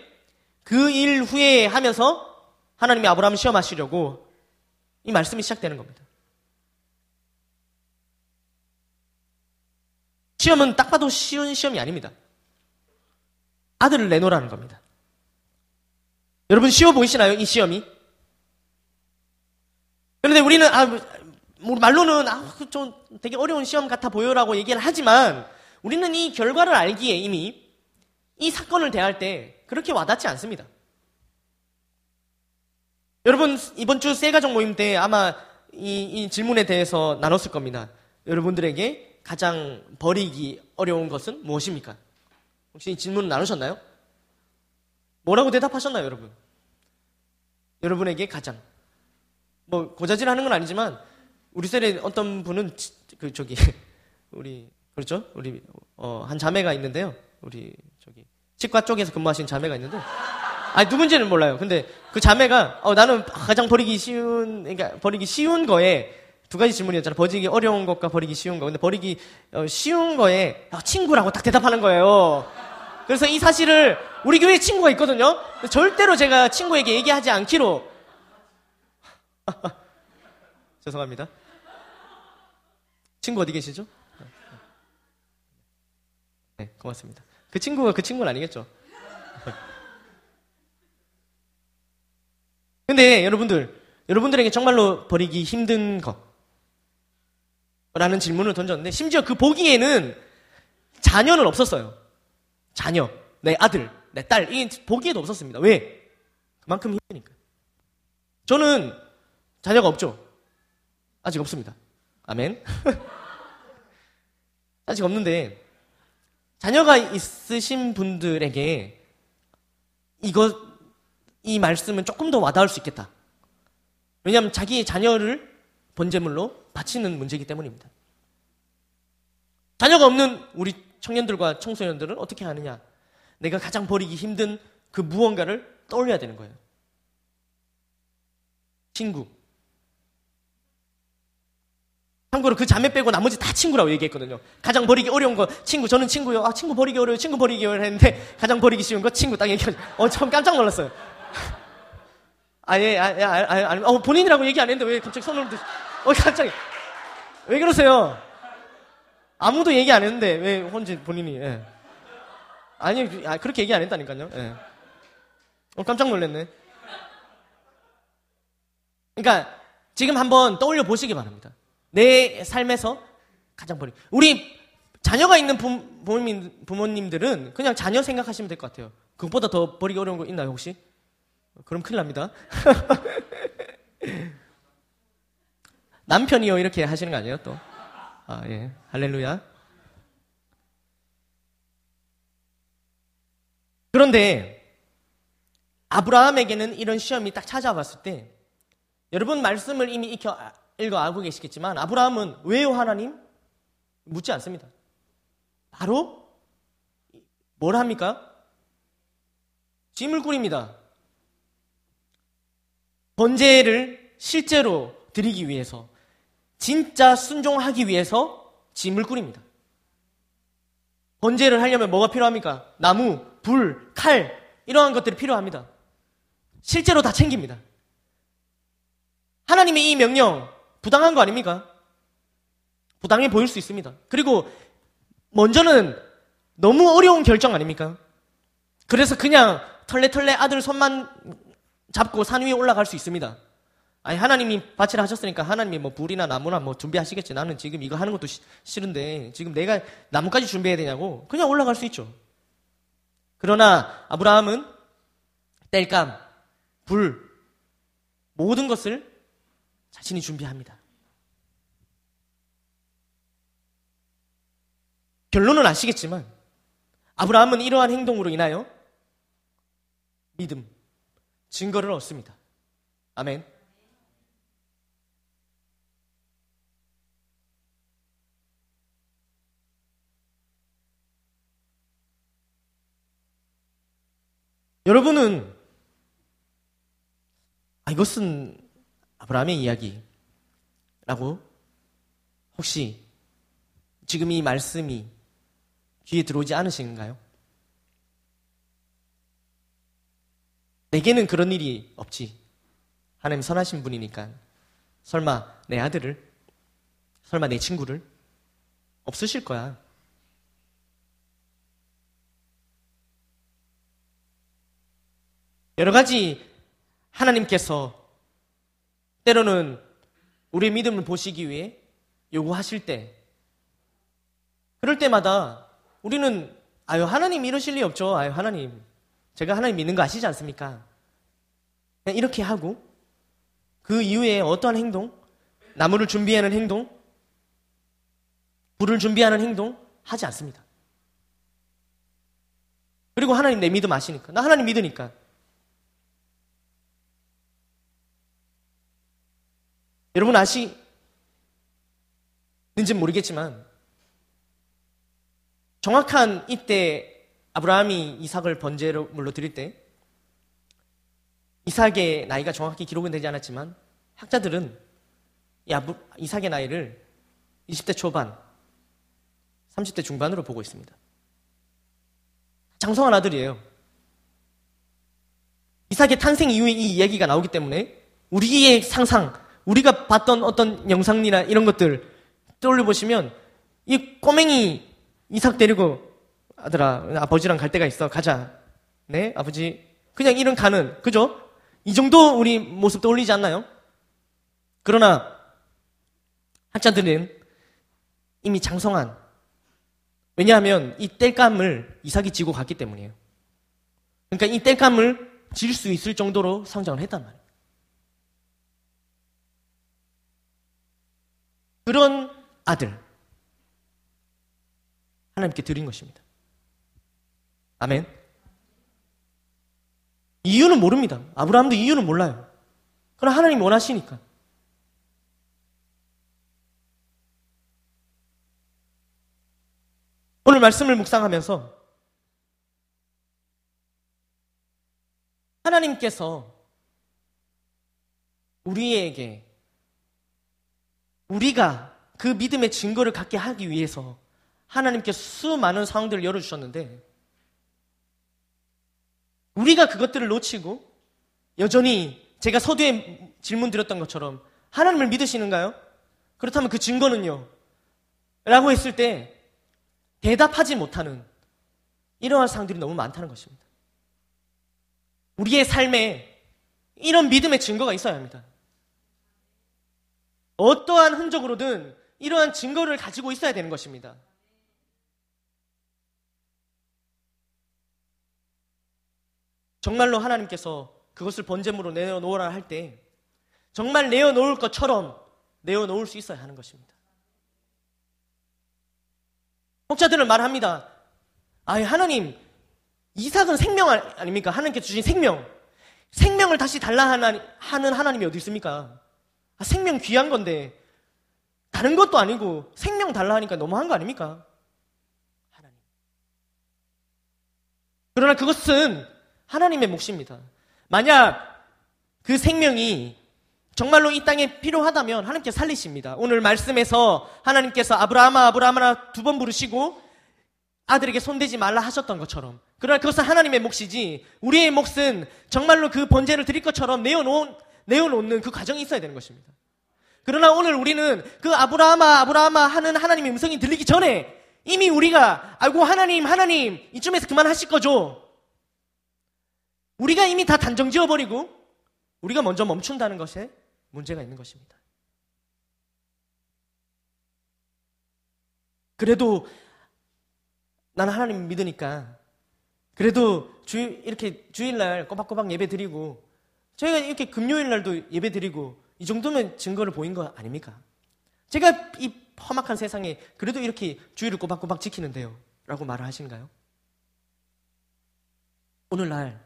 그 일 후에 하면서 하나님이 아브라함을 시험하시려고 이 말씀이 시작되는 겁니다. 시험은 딱 봐도 쉬운 시험이 아닙니다. 아들을 내놓으라는 겁니다. 여러분 쉬워 보이시나요? 이 시험이? 그런데 우리는 아, 뭐, 말로는 아, 그좀 되게 어려운 시험 같아 보여라고 얘기를 하지만 우리는 이 결과를 알기에 이미 이 사건을 대할 때 그렇게 와닿지 않습니다. 여러분 이번 주 세가족 모임 때 아마 이, 이 질문에 대해서 나눴을 겁니다. 여러분들에게 가장 버리기 어려운 것은 무엇입니까? 혹시 이 질문 나누셨나요? 뭐라고 대답하셨나요, 여러분? 여러분에게 가장 뭐 고자질 하는 건 아니지만 우리 셀에 어떤 분은 그 저기 <laughs> 우리 그렇죠? 우리 어, 한 자매가 있는데요. 우리 저기 치과 쪽에서 근무하신 자매가 있는데 아니 누군지는 몰라요. 근데 그 자매가 어, 나는 가장 버리기 쉬운 그러니까 버리기 쉬운 거에 두 가지 질문이었잖아. 버리기 어려운 것과 버리기 쉬운 거. 근데 버리기 어, 쉬운 거에 어, 친구라고 딱 대답하는 거예요. 그래서 이 사실을 우리 교회에 친구가 있거든요. 절대로 제가 친구에게 얘기하지 않기로 <laughs> 죄송합니다. 친구 어디 계시죠? 네, 고맙습니다. 그 친구가 그 친구는 아니겠죠? 근데 여러분들, 여러분들에게 정말로 버리기 힘든 것. 라는 질문을 던졌는데, 심지어 그 보기에는 자녀는 없었어요. 자녀, 내 아들, 내 딸, 이 보기에도 없었습니다. 왜? 그만큼 힘드니까. 저는 자녀가 없죠. 아직 없습니다. 아멘. <laughs> 아직 없는데, 자녀가 있으신 분들에게 이것, 이 말씀은 조금 더 와닿을 수 있겠다. 왜냐하면 자기의 자녀를 번제물로 바치는 문제이기 때문입니다. 자녀가 없는 우리 청년들과 청소년들은 어떻게 하느냐? 내가 가장 버리기 힘든 그 무언가를 떠올려야 되는 거예요. 친구, 참고로 그 자매 빼고 나머지 다 친구라고 얘기했거든요. 가장 버리기 어려운 거 친구. 저는 친구요. 아 친구 버리기 어려워요. 친구 버리기 어려워 했는데 가장 버리기 쉬운 거 친구 딱 얘기하죠. 어, 처음 깜짝 놀랐어요. 아, 예, 아, 예, 아, 아, 아, 어, 본인이라고 얘기 안 했는데 왜 갑자기 손을 드 어, 갑자기. 왜 그러세요? 아무도 얘기 안 했는데 왜 혼자 본인이, 예. 아니, 아, 그렇게 얘기 안 했다니까요. 예. 어, 깜짝 놀랐네. 그러니까 지금 한번 떠올려 보시기 바랍니다. 내 삶에서 가장 버리. 우리 자녀가 있는 부모님, 부모님들은 그냥 자녀 생각하시면 될 것 같아요. 그것보다 더 버리기 어려운 거 있나요, 혹시? 그럼 큰일 납니다. <laughs> 남편이요, 이렇게 하시는 거 아니에요, 또? 아, 예. 할렐루야. 그런데, 아브라함에게는 이런 시험이 딱 찾아왔을 때, 여러분 말씀을 이미 익혀 읽어 알고 계시겠지만 아브라함은 왜요 하나님? 묻지 않습니다. 바로 뭘 합니까? 짐을 꾸립니다. 번제를 실제로 드리기 위해서 진짜 순종하기 위해서 짐을 꾸립니다. 번제를 하려면 뭐가 필요합니까? 나무, 불, 칼 이러한 것들이 필요합니다. 실제로 다 챙깁니다. 하나님의 이 명령 부당한 거 아닙니까? 부당해 보일 수 있습니다. 그리고 먼저는 너무 어려운 결정 아닙니까? 그래서 그냥 털레털레 아들 손만 잡고 산 위에 올라갈 수 있습니다. 아니 하나님이 밭이라 하셨으니까 하나님이 뭐 불이나 나무나 뭐 준비하시겠지. 나는 지금 이거 하는 것도 시, 싫은데 지금 내가 나무까지 준비해야 되냐고 그냥 올라갈 수 있죠. 그러나 아브라함은 땔감, 불 모든 것을 자신이 준비합니다. 결론은 아시겠지만 아브라함은 이러한 행동으로 인하여 믿음, 증거를 얻습니다. 아멘. 여러분은 아, 이것은 아브라함의 이야기라고 혹시 지금 이 말씀이 귀에 들어오지 않으신가요? 내게는 그런 일이 없지. 하나님 선하신 분이니까. 설마 내 아들을, 설마 내 친구를 없으실 거야. 여러 가지 하나님께서 때로는 우리의 믿음을 보시기 위해 요구하실 때, 그럴 때마다 우리는 아유 하나님 이러실 리 없죠. 아유 하나님 제가 하나님 믿는 거 아시지 않습니까? 그냥 이렇게 하고 그 이후에 어떠한 행동, 나무를 준비하는 행동, 불을 준비하는 행동? 하지 않습니다. 그리고 하나님 내 믿음 아시니까. 나 하나님 믿으니까. 여러분 아시는지 모르겠지만 정확한 이때 아브라함이 이삭을 번제로 물로 드릴 때 이삭의 나이가 정확히 기록은 되지 않았지만 학자들은 이삭의 나이를 20대 초반, 30대 중반으로 보고 있습니다. 장성한 아들이에요. 이삭의 탄생 이후에 이 이야기가 나오기 때문에 우리의 상상, 우리가 봤던 어떤 영상이나 이런 것들 떠올려 보시면 이 꼬맹이 이삭 데리고 아들아 아버지랑 갈 데가 있어 가자 네 아버지 그냥 이런 가는 그죠? 이 정도 우리 모습 떠올리지 않나요? 그러나 학자들은 이미 장성한 왜냐하면 이 땔감을 이삭이 지고 갔기 때문이에요. 그러니까 이 땔감을 질 수 있을 정도로 성장을 했단 말이에요. 그런 아들 하나님께 드린 것입니다. 아멘. 이유는 모릅니다. 아브라함도 이유는 몰라요. 그러나 하나님 원하시니까. 오늘 말씀을 묵상하면서 하나님께서 우리에게 우리가 그 믿음의 증거를 갖게 하기 위해서 하나님께 수많은 상황들을 열어주셨는데 우리가 그것들을 놓치고 여전히 제가 서두에 질문 드렸던 것처럼 하나님을 믿으시는가요? 그렇다면 그 증거는요? 라고 했을 때 대답하지 못하는 이러한 상황들이 너무 많다는 것입니다. 우리의 삶에 이런 믿음의 증거가 있어야 합니다. 어떠한 흔적으로든 이러한 증거를 가지고 있어야 되는 것입니다. 정말로 하나님께서 그것을 번제물로 내어놓으라 할 때 정말 내어놓을 것처럼 내어놓을 수 있어야 하는 것입니다. 혹자들은 말합니다. 아, 하나님, 이삭은 생명 아닙니까? 하나님께서 주신 생명. 생명을 다시 달라 하는 하나님이 어디 있습니까? 아, 생명 귀한 건데, 다른 것도 아니고 생명 달라 하니까 너무한 거 아닙니까? 하나님. 그러나 그것은 하나님의 몫입니다. 만약 그 생명이 정말로 이 땅에 필요하다면 하나님께 살리십니다. 오늘 말씀에서 하나님께서 아브라함아 아브라함아 두 번 부르시고 아들에게 손대지 말라 하셨던 것처럼 그러나 그것은 하나님의 몫이지 우리의 몫은 정말로 그 번제를 드릴 것처럼 내어놓은, 내어놓는 그 과정이 있어야 되는 것입니다. 그러나 오늘 우리는 그 아브라함아 아브라함아 하는 하나님의 음성이 들리기 전에 이미 우리가 알고 하나님 하나님 이쯤에서 그만하실 거죠. 우리가 이미 다 단정 지어버리고 우리가 먼저 멈춘다는 것에 문제가 있는 것입니다. 그래도 나는 하나님 믿으니까 그래도 주 이렇게 주일날 꼬박꼬박 예배 드리고 저희가 이렇게 금요일날도 예배 드리고 이 정도면 증거를 보인 거 아닙니까? 제가 이 험악한 세상에 그래도 이렇게 주일을 꼬박꼬박 지키는데요. 라고 말을 하신가요? 오늘날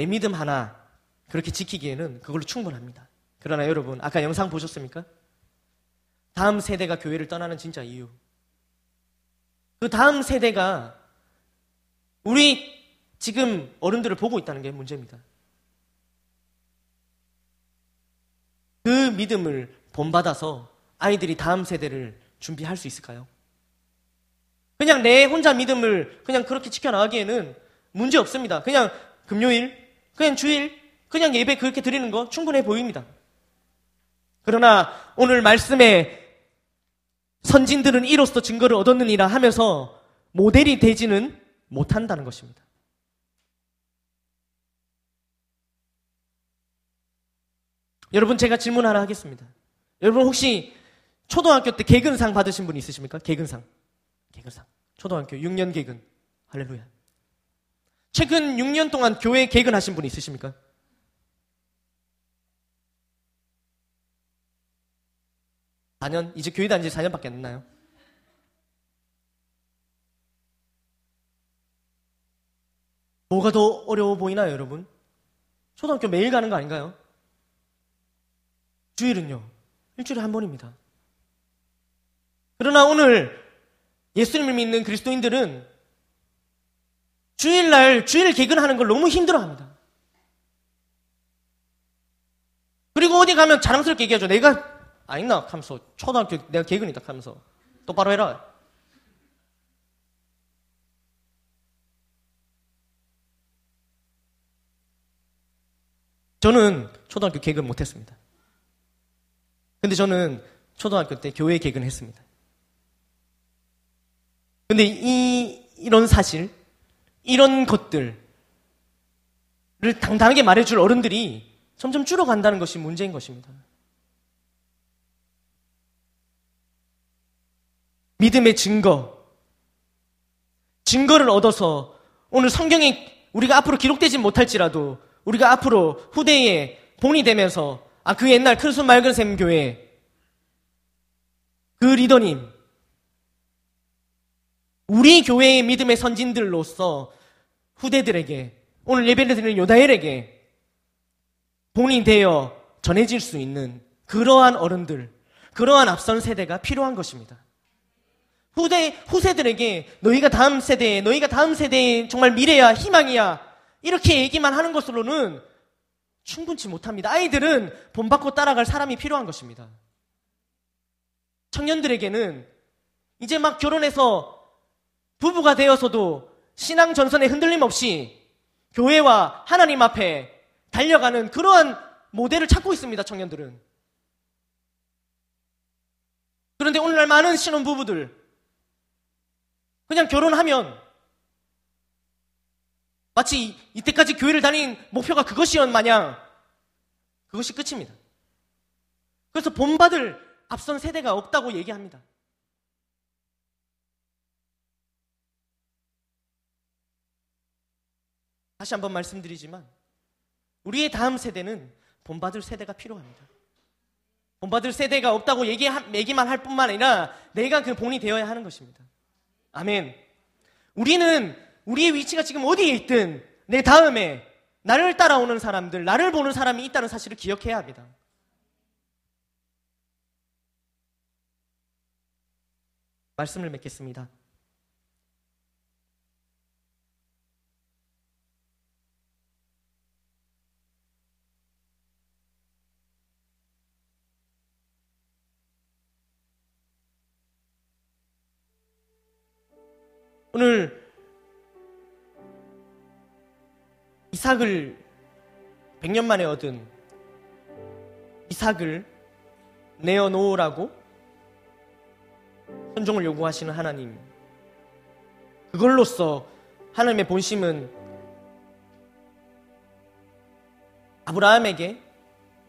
내 믿음 하나 그렇게 지키기에는 그걸로 충분합니다. 그러나 여러분, 아까 영상 보셨습니까? 다음 세대가 교회를 떠나는 진짜 이유. 그 다음 세대가 우리 지금 어른들을 보고 있다는 게 문제입니다. 그 믿음을 본받아서 아이들이 다음 세대를 준비할 수 있을까요? 그냥 내 혼자 믿음을 그냥 그렇게 지켜나가기에는 문제 없습니다. 그냥 금요일, 그냥 주일, 그냥 예배 그렇게 드리는 거 충분해 보입니다. 그러나 오늘 말씀에 선진들은 이로써 증거를 얻었느니라 하면서 모델이 되지는 못한다는 것입니다. 여러분 제가 질문 하나 하겠습니다. 여러분 혹시 초등학교 때 개근상 받으신 분 있으십니까? 개근상. 개근상. 초등학교 6년 개근. 할렐루야. 최근 6년 동안 교회 개근하신 분 있으십니까? (4년) 이제 교회 다닌 지 4년밖에 안 됐나요? 뭐가 더 어려워 보이나요, 여러분? 초등학교 매일 가는 거 아닌가요? 주일은요, 일주일에 한 번입니다. 그러나 오늘 예수님을 믿는 그리스도인들은 주일날 주일 개근하는 걸 너무 힘들어 합니다. 그리고 어디 가면 자랑스럽게 얘기하죠. 내가, 아니나 하면서, 초등학교 내가 개근이다 하면서, 똑바로 해라. 저는 초등학교 개근 못했습니다. 근데 저는 초등학교 때 교회 개근했습니다. 근데 이, 이런 사실, 이런 것들을 당당하게 말해줄 어른들이 점점 줄어간다는 것이 문제인 것입니다. 믿음의 증거, 증거를 얻어서 오늘 성경에 우리가 앞으로 기록되지 못할지라도 우리가 앞으로 후대에 본이 되면서 아, 그 옛날 큰순 맑은 샘 교회 그 리더님 우리 교회의 믿음의 선진들로서 후대들에게 오늘 예배를 드리는 요다엘에게 본이 되어 전해질 수 있는 그러한 어른들, 그러한 앞선 세대가 필요한 것입니다. 후대, 후세들에게 너희가 다음 세대에, 너희가 다음 세대의 정말 미래야, 희망이야, 이렇게 얘기만 하는 것으로는 충분치 못합니다. 아이들은 본받고 따라갈 사람이 필요한 것입니다. 청년들에게는 이제 막 결혼해서 부부가 되어서도 신앙 전선에 흔들림 없이 교회와 하나님 앞에 달려가는 그러한 모델을 찾고 있습니다, 청년들은. 그런데 오늘날 많은 신혼부부들, 그냥 결혼하면 마치 이때까지 교회를 다닌 목표가 그것이었 마냥 그것이 끝입니다. 그래서 본받을 앞선 세대가 없다고 얘기합니다. 다시 한번 말씀드리지만 우리의 다음 세대는 본받을 세대가 필요합니다. 본받을 세대가 없다고 얘기, 얘기만 할 뿐만 아니라 내가 그 본이 되어야 하는 것입니다. 아멘. 우리는 우리의 위치가 지금 어디에 있든 내 다음에 나를 따라오는 사람들, 나를 보는 사람이 있다는 사실을 기억해야 합니다. 말씀을 맺겠습니다. 오늘 이삭을 100년 만에 얻은 이삭을 내어놓으라고 선종을 요구하시는 하나님. 그걸로써 하나님의 본심은 아브라함에게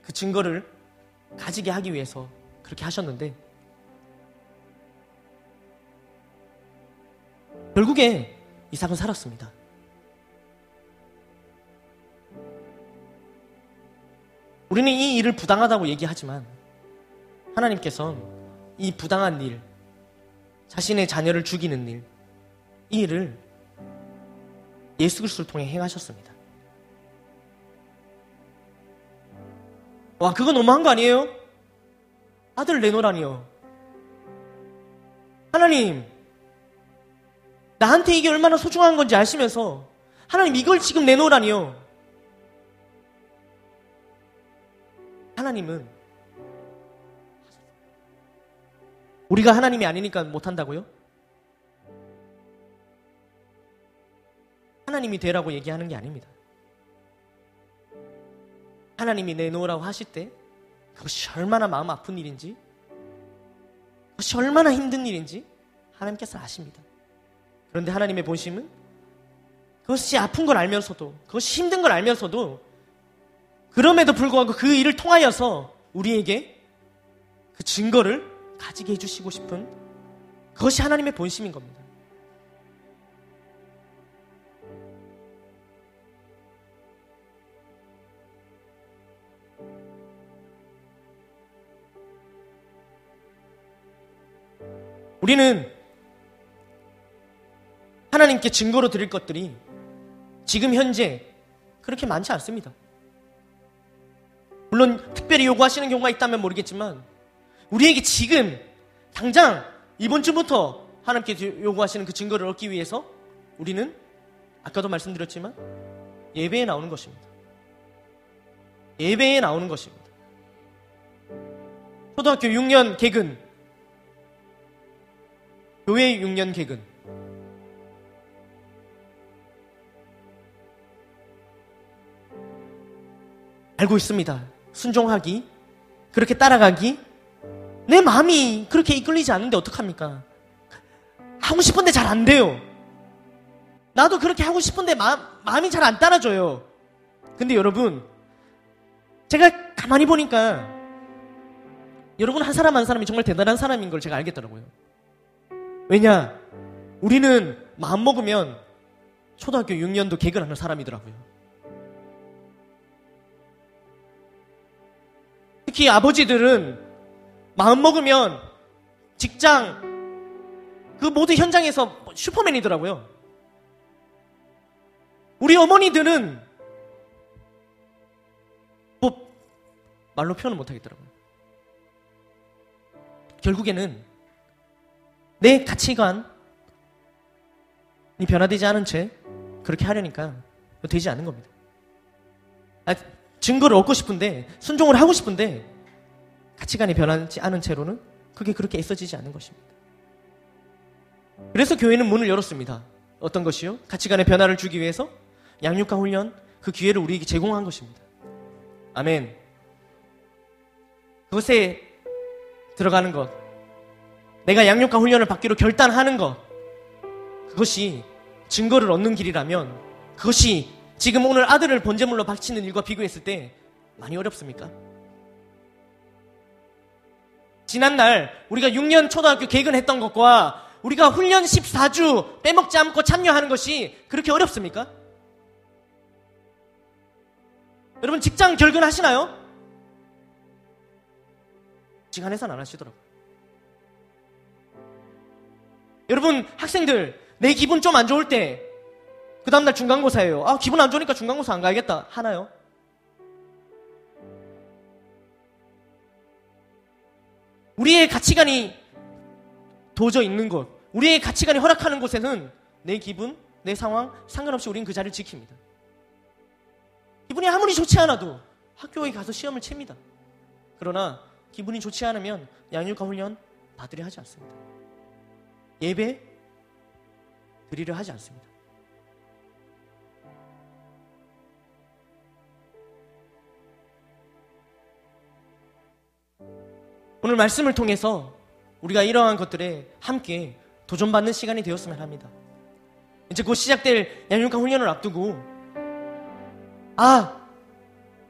그 증거를 가지게 하기 위해서 그렇게 하셨는데 결국에 이삭은 살았습니다. 우리는 이 일을 부당하다고 얘기하지만 하나님께서 이 부당한 일, 자신의 자녀를 죽이는 일, 이 일을 예수 그리스도를 통해 행하셨습니다. 와, 그거 너무한 거 아니에요? 아들 내놓으라니요. 하나님, 나한테 이게 얼마나 소중한 건지 아시면서 하나님 이걸 지금 내놓으라니요. 하나님은 우리가 하나님이 아니니까 못한다고요? 하나님이 되라고 얘기하는 게 아닙니다. 하나님이 내놓으라고 하실 때 그것이 얼마나 마음 아픈 일인지 그것이 얼마나 힘든 일인지 하나님께서 아십니다. 그런데 하나님의 본심은 그것이 아픈 걸 알면서도 그것이 힘든 걸 알면서도 그럼에도 불구하고 그 일을 통하여서 우리에게 그 증거를 가지게 해주시고 싶은 그것이 하나님의 본심인 겁니다. 우리는 하나님께 증거로 드릴 것들이 지금 현재 그렇게 많지 않습니다. 물론 특별히 요구하시는 경우가 있다면 모르겠지만 우리에게 지금 당장 이번 주부터 하나님께 요구하시는 그 증거를 얻기 위해서 우리는 아까도 말씀드렸지만 예배에 나오는 것입니다. 예배에 나오는 것입니다. 초등학교 6년 개근, 교회 6년 개근, 알고 있습니다. 순종하기, 그렇게 따라가기, 내 마음이 그렇게 이끌리지 않는데 어떡합니까? 하고 싶은데 잘 안 돼요. 나도 그렇게 하고 싶은데 마음, 마음이 잘 안 따라줘요. 근데 여러분, 제가 가만히 보니까 여러분 한 사람 한 사람이 정말 대단한 사람인 걸 제가 알겠더라고요. 왜냐? 우리는 마음 먹으면 초등학교 6년도 개근하는 사람이더라고요. 특히 아버지들은 마음 먹으면 직장 그 모든 현장에서 슈퍼맨이더라고요. 우리 어머니들은 뭐 말로 표현을 못하겠더라고요. 결국에는 내 가치관이 변화되지 않은 채 그렇게 하려니까 되지 않는 겁니다. 아, 증거를 얻고 싶은데 순종을 하고 싶은데 가치관이 변하지 않은 채로는 그게 그렇게 애써지지 않는 것입니다. 그래서 교회는 문을 열었습니다. 어떤 것이요? 가치관의 변화를 주기 위해서 양육과 훈련 그 기회를 우리에게 제공한 것입니다. 아멘. 그것에 들어가는 것, 내가 양육과 훈련을 받기로 결단하는 것, 그것이 증거를 얻는 길이라면 그것이 지금 오늘 아들을 번제물로 바치는 일과 비교했을 때 많이 어렵습니까? 지난날 우리가 6년 초등학교 개근했던 것과 우리가 훈련 14주 빼먹지 않고 참여하는 것이 그렇게 어렵습니까? 여러분 직장 결근하시나요? 시간에선 안 하시더라고요. 여러분 학생들 내 기분 좀 안 좋을 때 그 다음날 중간고사예요. 아 기분 안 좋으니까 중간고사 안 가야겠다 하나요? 우리의 가치관이 도저 있는 곳, 우리의 가치관이 허락하는 곳에는 내 기분, 내 상황 상관없이 우리는 그 자리를 지킵니다. 기분이 아무리 좋지 않아도 학교에 가서 시험을 칩니다. 그러나 기분이 좋지 않으면 양육과 훈련 받으려 하지 않습니다. 예배 드리려 하지 않습니다. 오늘 말씀을 통해서 우리가 이러한 것들에 함께 도전받는 시간이 되었으면 합니다. 이제 곧 시작될 양육과 훈련을 앞두고 아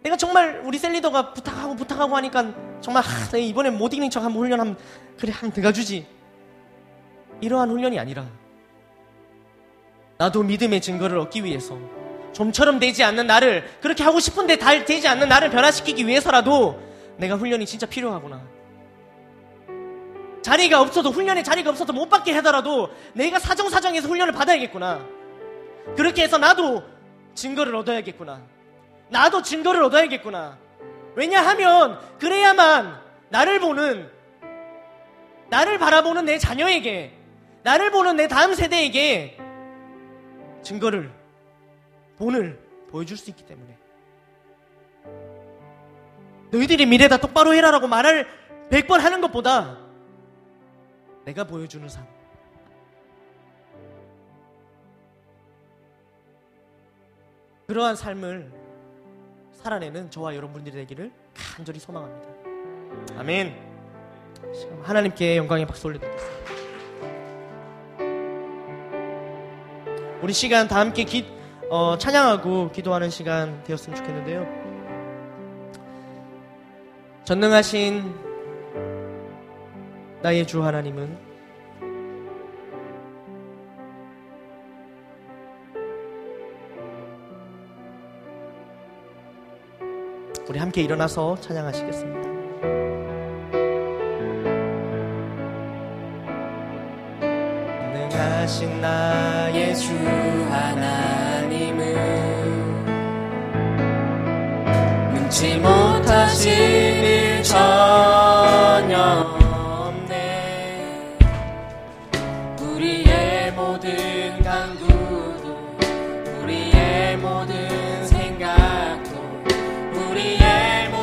내가 정말 우리 셀리더가 부탁하고 부탁하고 하니까 정말 아, 이번에 못 이긴 척 한번 훈련 하면 그래 한번 들어가주지 이러한 훈련이 아니라 나도 믿음의 증거를 얻기 위해서 좀처럼 되지 않는 나를 그렇게 하고 싶은데 달 되지 않는 나를 변화시키기 위해서라도 내가 훈련이 진짜 필요하구나 자리가 없어도 훈련에 자리가 없어도 못 받게 하더라도 내가 사정사정해서 훈련을 받아야겠구나. 그렇게 해서 나도 증거를 얻어야겠구나. 나도 증거를 얻어야겠구나. 왜냐하면 그래야만 나를 보는 나를 바라보는 내 자녀에게 나를 보는 내 다음 세대에게 증거를 본을 보여줄 수 있기 때문에 너희들이 미래다 똑바로 해라라고 말을 100번 하는 것보다 내가 보여주는 삶. 그러한 삶을 살아내는 저와 여러분들이 되기를 간절히 소망합니다. 아멘. 하나님께 영광의 박수 올려드리겠습니다. 우리 시간 다 함께 기, 어, 찬양하고 기도하는 시간 되었으면 좋겠는데요. 전능하신 나의 주 하나님은 우리 함께 일어나서 찬양하시겠습니다. 능하신 나의 주 하나님은 능치 못하실